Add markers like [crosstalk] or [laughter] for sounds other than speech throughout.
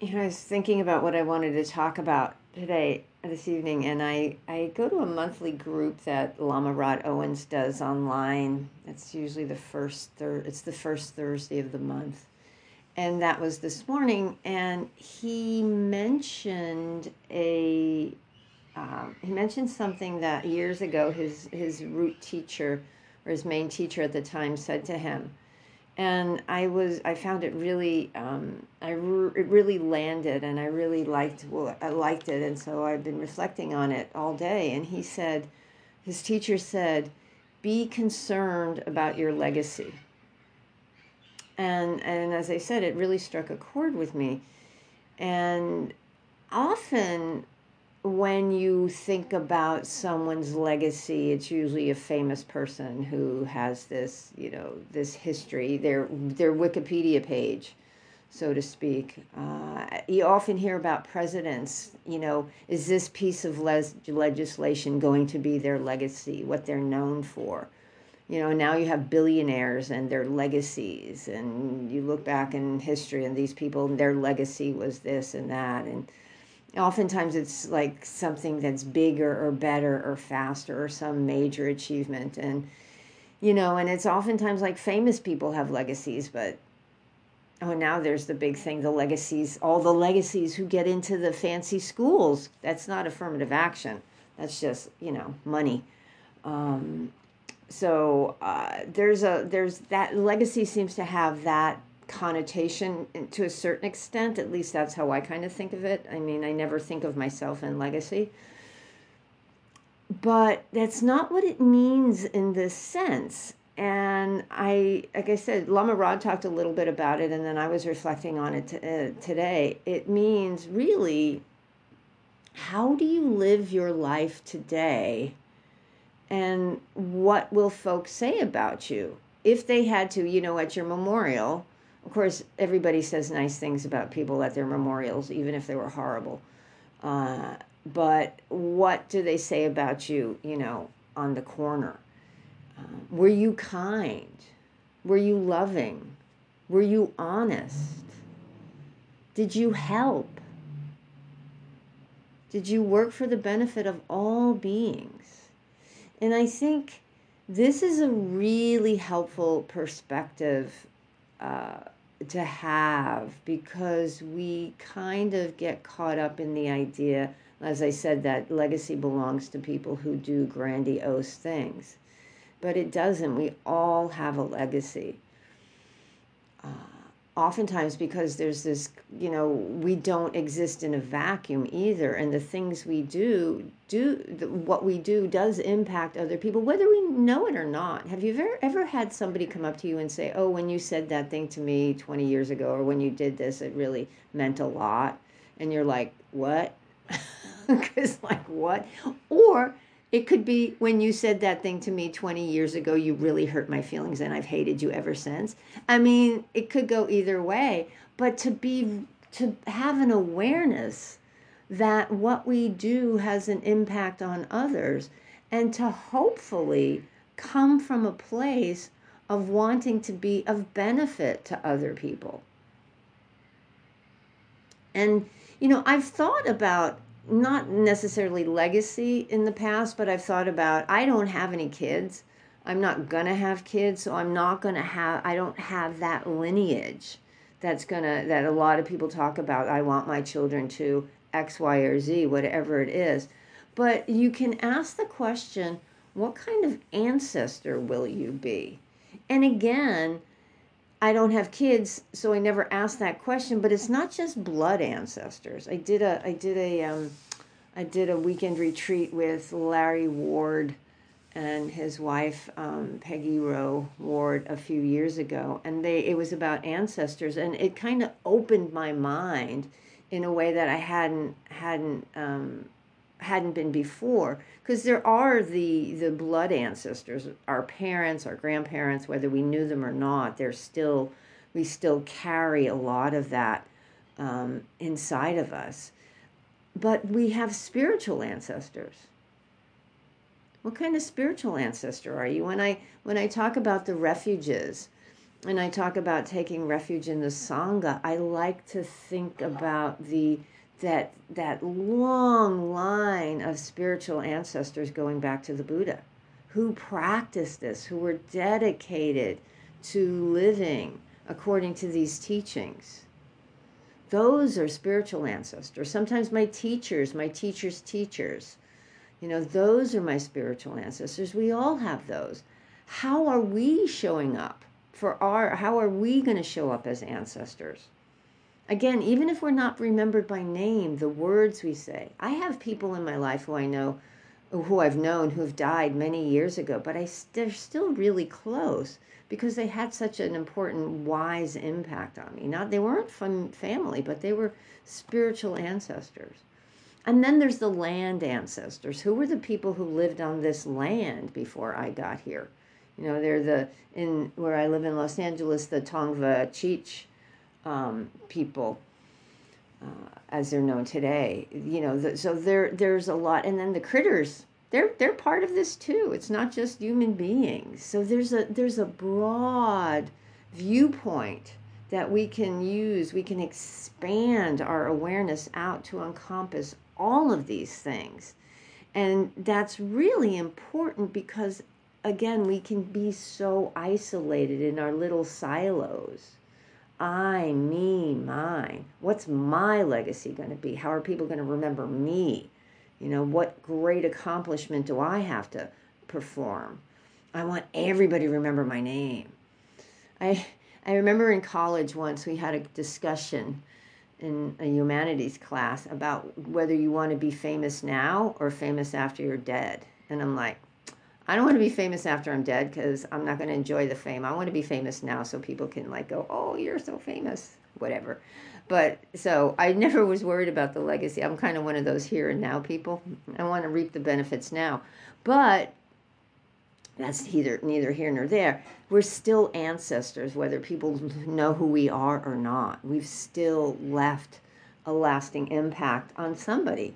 you know, I was thinking about what I wanted to talk about today, this evening, and I, I go to a monthly group that Lama Rod Owens does online. It's usually the first thir- it's the first Thursday of the month. And that was this morning, and he mentioned a um, he mentioned something that years ago his his root teacher or his main teacher at the time said to him and I was I found it really um, I re- it really landed and I really liked well I liked it. And so I've been reflecting on it all day. And he said his teacher said be concerned about your legacy. And and as I said it really struck a chord with me. And often when you think about someone's legacy, it's usually a famous person who has this, you know, this history, their their Wikipedia page, so to speak. Uh, you often hear about presidents. You know, is this piece of les- legislation going to be their legacy? What they're known for? You know, now you have billionaires and their legacies, and you look back in history, and these people, their legacy was this and that, and oftentimes it's like something that's bigger or better or faster or some major achievement and you know and it's oftentimes like famous people have legacies but oh now there's the big thing the legacies all the legacies who get into the fancy schools. That's not affirmative action. That's just you know money. Um, so uh, there's a there's that legacy seems to have that connotation to a certain extent. At least that's how I kind of think of it. I mean, I never think of myself in legacy. But that's not what it means in this sense. And I, like I said, Lama Rod talked a little bit about it, and then I was reflecting on it t- uh, today. It means really, how do you live your life today? And what will folks say about you? If they had to, you know, at your memorial, of course, everybody says nice things about people at their memorials, even if they were horrible. Uh, but what do they say about you, you know, on the corner? Uh, were you kind? Were you loving? Were you honest? Did you help? Did you work for the benefit of all beings? And I think this is a really helpful perspective uh, to have because we kind of get caught up in the idea, as I said, that legacy belongs to people who do grandiose things. But it doesn't. We all have a legacy. Oftentimes, because there's this, you know, we don't exist in a vacuum either, and the things we do do what we do does impact other people whether we know it or not. Have you ever ever had somebody come up to you and say oh when you said that thing to me 20 years ago or when you did this it really meant a lot and you're like what? [laughs] Because like what? Or it could be when you said that thing to me 20 years ago you really hurt my feelings and i've hated you ever since i mean it could go either way but to be to have an awareness that what we do has an impact on others and to hopefully come from a place of wanting to be of benefit to other people. And, you know, I've thought about not necessarily legacy in the past, but I've thought about I don't have any kids. I'm not going to have kids, so I'm not going to have, I don't have that lineage that's going to, that a lot of people talk about. I want my children to X, Y, or Z, whatever it is. But you can ask the question what kind of ancestor will you be? And again, I don't have kids, so I never asked that question. But it's not just blood ancestors. I did a I did a um, I did a weekend retreat with Larry Ward and his wife um, Peggy Rowe Ward a few years ago, and they it was about ancestors, and it kind of opened my mind in a way that I hadn't hadn't um, hadn't been before because there are the the blood ancestors our parents our grandparents whether we knew them or not they're still we still carry a lot of that um, inside of us but we have spiritual ancestors what kind of spiritual ancestor are you when i when i talk about the refuges and I talk about taking refuge in the Sangha, I like to think about the that that long line of spiritual ancestors going back to the Buddha who practiced this, who were dedicated to living according to these teachings. Those are spiritual ancestors. Sometimes my teachers, my teachers' teachers, you know, those are my spiritual ancestors. We all have those. How are we showing up for our, how are we going to show up as ancestors? Again, even if we're not remembered by name, the words we say. I have people in my life who I know who I've known who have died many years ago, but I they're still really close because they had such an important, wise impact on me. Not they weren't from family, but they were spiritual ancestors. And then there's the land ancestors. Who were the people who lived on this land before I got here? You know, they're the in where I live in Los Angeles, the Tongva Kizh um, people uh, as they're known today. You know, the, so there there's a lot, and then the critters. They're they're part of this too. It's not just human beings. So there's a there's a broad viewpoint that we can use. We can expand our awareness out to encompass all of these things. And that's really important because, again, we can be so isolated in our little silos I, me, mine. What's my legacy going to be? How are people going to remember me? You know, what great accomplishment do I have to perform? I want everybody to remember my name. I I remember in college once we had a discussion in a humanities class about whether you want to be famous now or famous after you're dead. And I'm like, I don't want to be famous after I'm dead because I'm not going to enjoy the fame. I want to be famous now so people can like go, "Oh, you're so famous," whatever. But so I never was worried about the legacy. I'm kind of one of those here and now people. I want to reap the benefits now. But that's either neither here nor there. We're still ancestors, whether people know who we are or not. We've still left a lasting impact on somebody.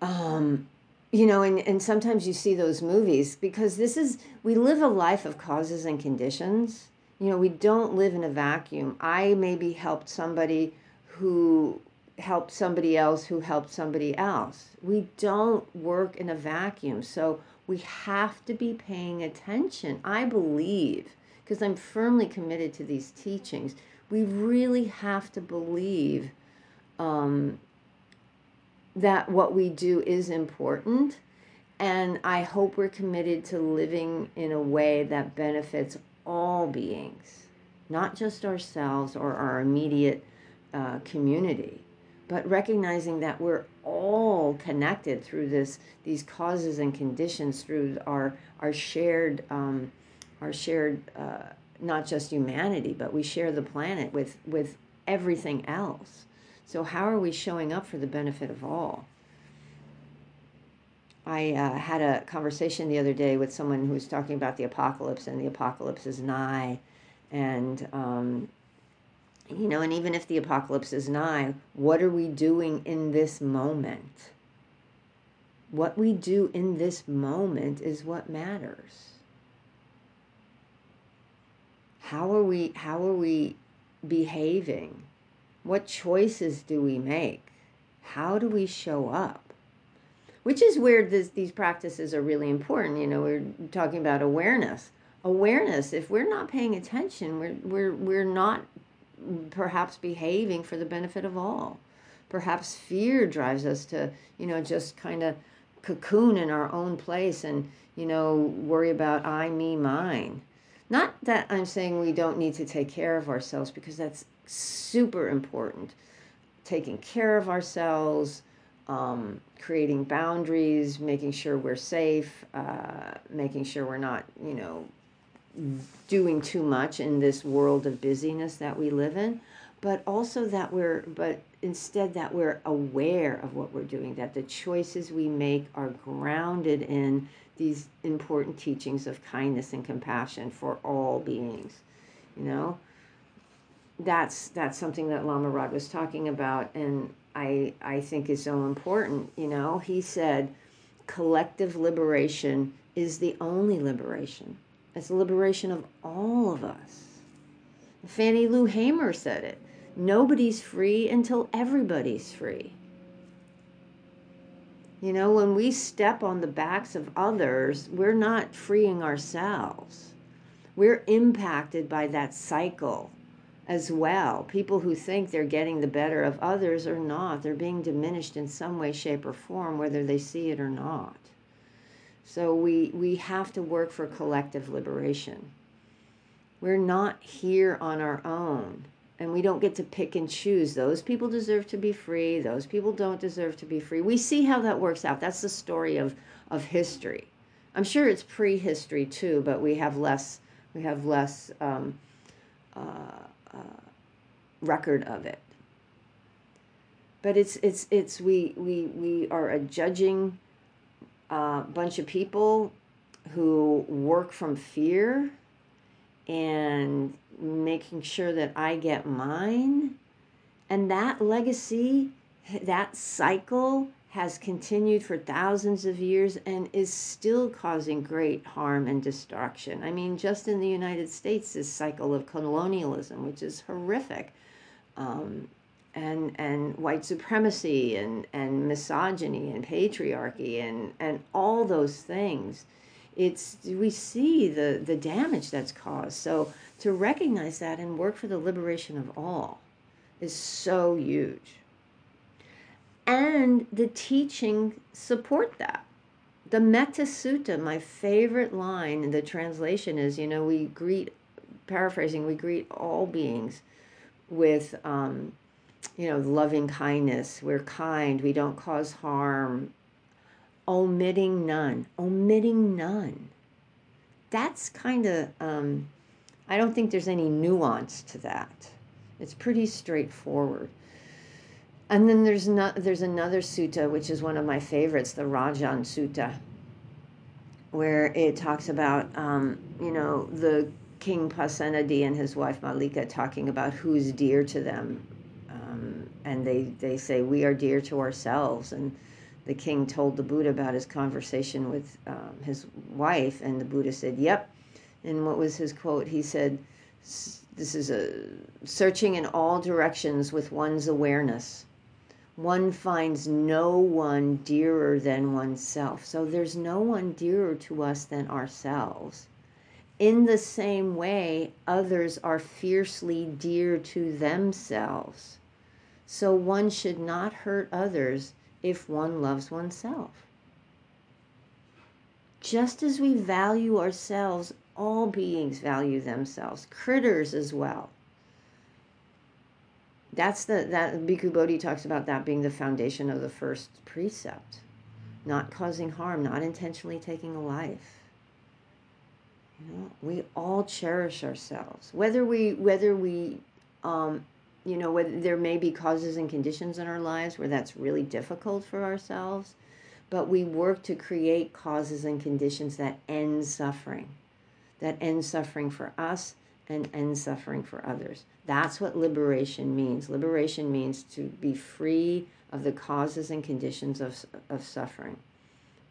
Um, you know and, and sometimes you see those movies because this is we live a life of causes and conditions. You know we don't live in a vacuum. I maybe helped somebody who helped somebody else who helped somebody else. We don't work in a vacuum so we have to be paying attention i believe because i'm firmly committed to these teachings. We really have to believe um, that what we do is important. And I hope we're committed to living in a way that benefits all beings, not just ourselves or our immediate uh, community, but recognizing that we're all connected through this these causes and conditions through our our shared um, our shared uh, not just humanity, but we share the planet with with everything else. So, how are we showing up for the benefit of all? I uh, had a conversation the other day with someone who was talking about the apocalypse, and the apocalypse is nigh. And, um, you know, and even if the apocalypse is nigh, what are we doing in this moment? What we do in this moment is what matters. How are we, how are we behaving? What choices do we make? How do we show up? Which is where this, these practices are really important. You know, we're talking about awareness. Awareness, if we're not paying attention, we're, we're, we're not perhaps behaving for the benefit of all. Perhaps fear drives us to, you know, just kind of cocoon in our own place and, you know, worry about I, me, mine. Not that I'm saying we don't need to take care of ourselves because that's super important. Taking care of ourselves, um, creating boundaries, making sure we're safe, uh, making sure we're not, you know, doing too much in this world of busyness that we live in, but also that we're, but instead that we're aware of what we're doing, that the choices we make are grounded in these important teachings of kindness and compassion for all beings, you know? That's that's something that Lama Rod was talking about, and I I think is so important. You know, he said, collective liberation is the only liberation. It's the liberation of all of us. Fannie Lou Hamer said it. Nobody's free until everybody's free. You know, when we step on the backs of others, we're not freeing ourselves. We're impacted by that cycle as well. People who think they're getting the better of others are not. They're being diminished in some way, shape, or form, whether they see it or not. So we, we have to work for collective liberation. We're not here on our own and we don't get to pick and choose. Those people deserve to be free, those people don't deserve to be free. We see how that works out. That's the story of, of history. I'm sure it's prehistory too, but we have less we have less um, uh, uh, record of it. But it's it's it's we we we are a judging uh, bunch of people who work from fear and making sure that I get mine. And that legacy, that cycle has continued for thousands of years and is still causing great harm and destruction. I mean, just in the United States, this cycle of colonialism, which is horrific, um, and and white supremacy and and misogyny and patriarchy and and all those things it's we see the the damage that's caused so to recognize that and work for the liberation of all is so huge and the teaching support that the metta sutta my favorite line in the translation is you know we greet paraphrasing we greet all beings with um, you know loving kindness we're kind we don't cause harm omitting none, omitting none. That's kind of, um, I don't think there's any nuance to that. It's pretty straightforward. And then there's not there's another sutta which is one of my favorites, the Rajan Sutta, where it talks about um, you know the king Pasenadi and his wife Mallika talking about who's dear to them, um, and they they say we are dear to ourselves, and the king told the Buddha about his conversation with um, his wife, and the Buddha said, Yep. And what was his quote? He said, This is a searching in all directions with one's awareness. One finds no one dearer than oneself. So there's no one dearer to us than ourselves. In the same way, others are fiercely dear to themselves. So one should not hurt others if one loves oneself. Just as we value ourselves, all beings value themselves, critters as well. That's the that Bhikkhu Bodhi talks about that being the foundation of the first precept. Not causing harm, not intentionally taking a life. You know, we all cherish ourselves. Whether we whether we um, you know, whether there may be causes and conditions in our lives where that's really difficult for ourselves, but we work to create causes and conditions that end suffering, that end suffering for us and end suffering for others. That's what liberation means. Liberation means to be free of the causes and conditions of, of suffering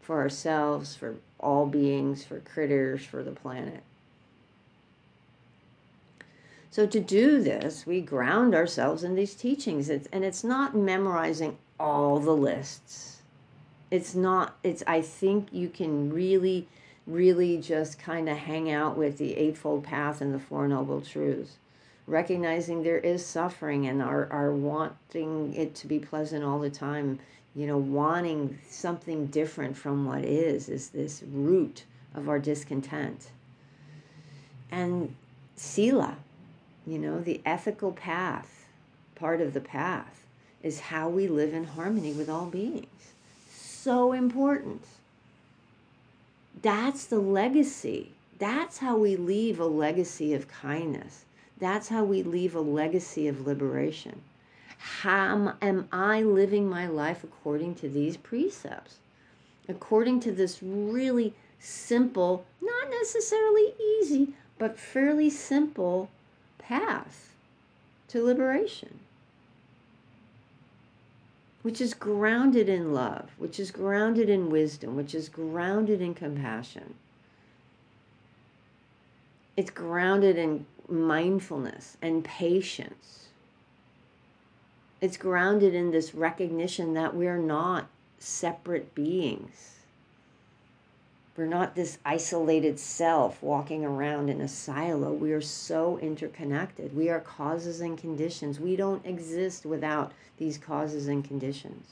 for ourselves, for all beings, for critters, for the planet. So to do this, we ground ourselves in these teachings. It's, and it's not memorizing all the lists. It's not, it's, I think you can really, really just kind of hang out with the Eightfold Path and the Four Noble Truths. Recognizing there is suffering and our, our wanting it to be pleasant all the time, you know, wanting something different from what is, is this root of our discontent. And Sila, you know, the ethical path, part of the path, is how we live in harmony with all beings. So important. That's the legacy. That's how we leave a legacy of kindness. That's how we leave a legacy of liberation. How am I living my life according to these precepts? According to this really simple, not necessarily easy, but fairly simple path to liberation, which is grounded in love, which is grounded in wisdom, which is grounded in compassion. It's grounded in mindfulness and patience. It's grounded in this recognition that we're not separate beings. We're not this isolated self walking around in a silo. We are so interconnected. We are causes and conditions. We don't exist without these causes and conditions.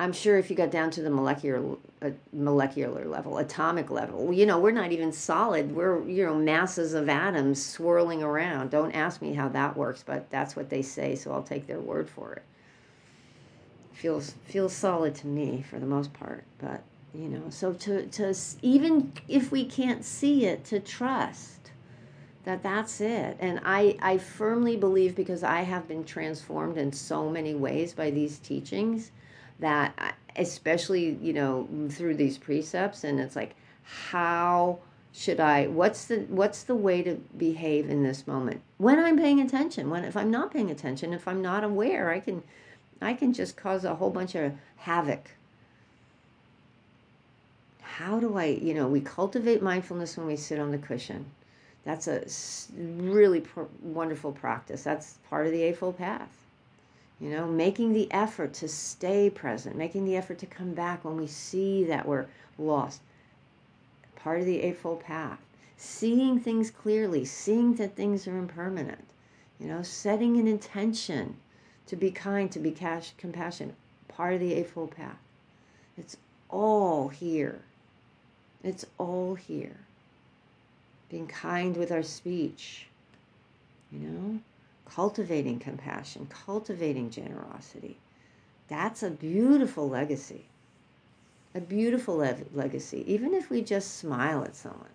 I'm sure if you got down to the molecular uh, molecular level, atomic level, you know, we're not even solid. We're you know masses of atoms swirling around. Don't ask me how that works, but that's what they say, so I'll take their word for it. Feels feels solid to me for the most part, but you know, so to to even if we can't see it, to trust that that's it. And I I firmly believe because I have been transformed in so many ways by these teachings that uh, especially you know through these precepts and it's like how should i what's the what's the way to behave in this moment? When i'm paying attention when if i'm not paying attention if i'm not aware i can i can just cause a whole bunch of havoc. How do i you know we cultivate mindfulness when we sit on the cushion. That's a really pr- wonderful practice. That's part of the eightfold path you know, making the effort to stay present, making the effort to come back when we see that we're lost. Part of the Eightfold Path. Seeing things clearly, seeing that things are impermanent. You know, setting an intention to be kind, to be cash, compassionate. Part of the Eightfold Path. It's all here. It's all here. Being kind with our speech, you know, cultivating compassion, cultivating generosity. That's a beautiful legacy. A beautiful le- legacy, even if we just smile at someone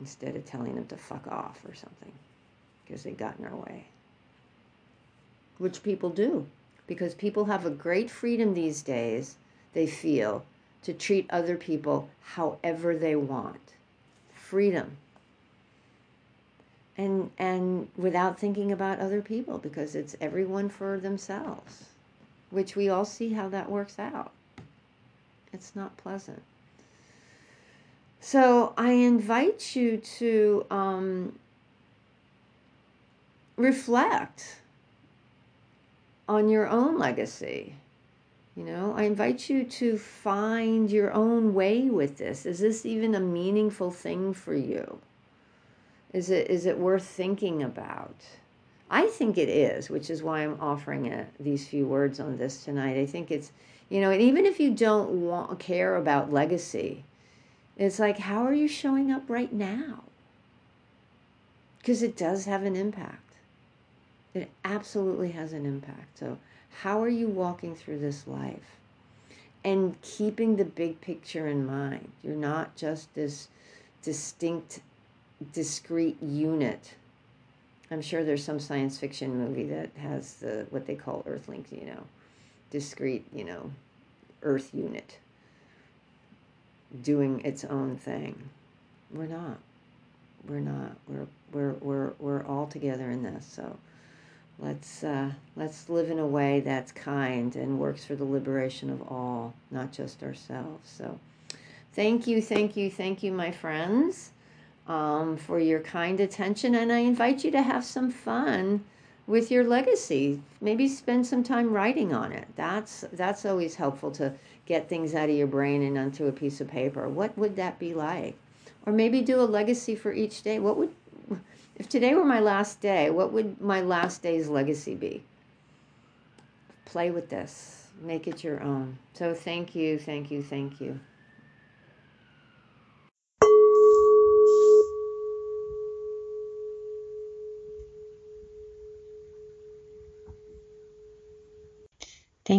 instead of telling them to fuck off or something because they got in our way. Which people do, because people have a great freedom these days, they feel, to treat other people however they want. Freedom and and without thinking about other people because it's everyone for themselves which we all see how that works out. It's not pleasant. So i invite you to um, reflect on your own legacy. You know i invite you to find your own way with this. Is this even a meaningful thing for you is it is it worth thinking about? I think it is, which is why I'm offering a, these few words on this tonight. I think it's, you know, and even if you don't want, care about legacy, it's like, how are you showing up right now? Because it does have an impact. It absolutely has an impact. So, how are you walking through this life? And keeping the big picture in mind. You're not just this distinct discrete unit. I'm sure there's some science fiction movie that has the what they call Earthlings, you know, discrete, you know, Earth unit doing its own thing. We're not. We're not. We're we're we're we're all together in this. So let's uh, let's live in a way that's kind and works for the liberation of all, not just ourselves. So thank you, thank you, thank you, my friends um, for your kind attention. And I invite you to have some fun with your legacy. Maybe spend some time writing on it. That's that's always helpful to get things out of your brain and onto a piece of paper. What would that be like? Or maybe do a legacy for each day. What would if today were my last day, what would my last day's legacy be? Play with this. Make it your own. So thank you, thank you, thank you.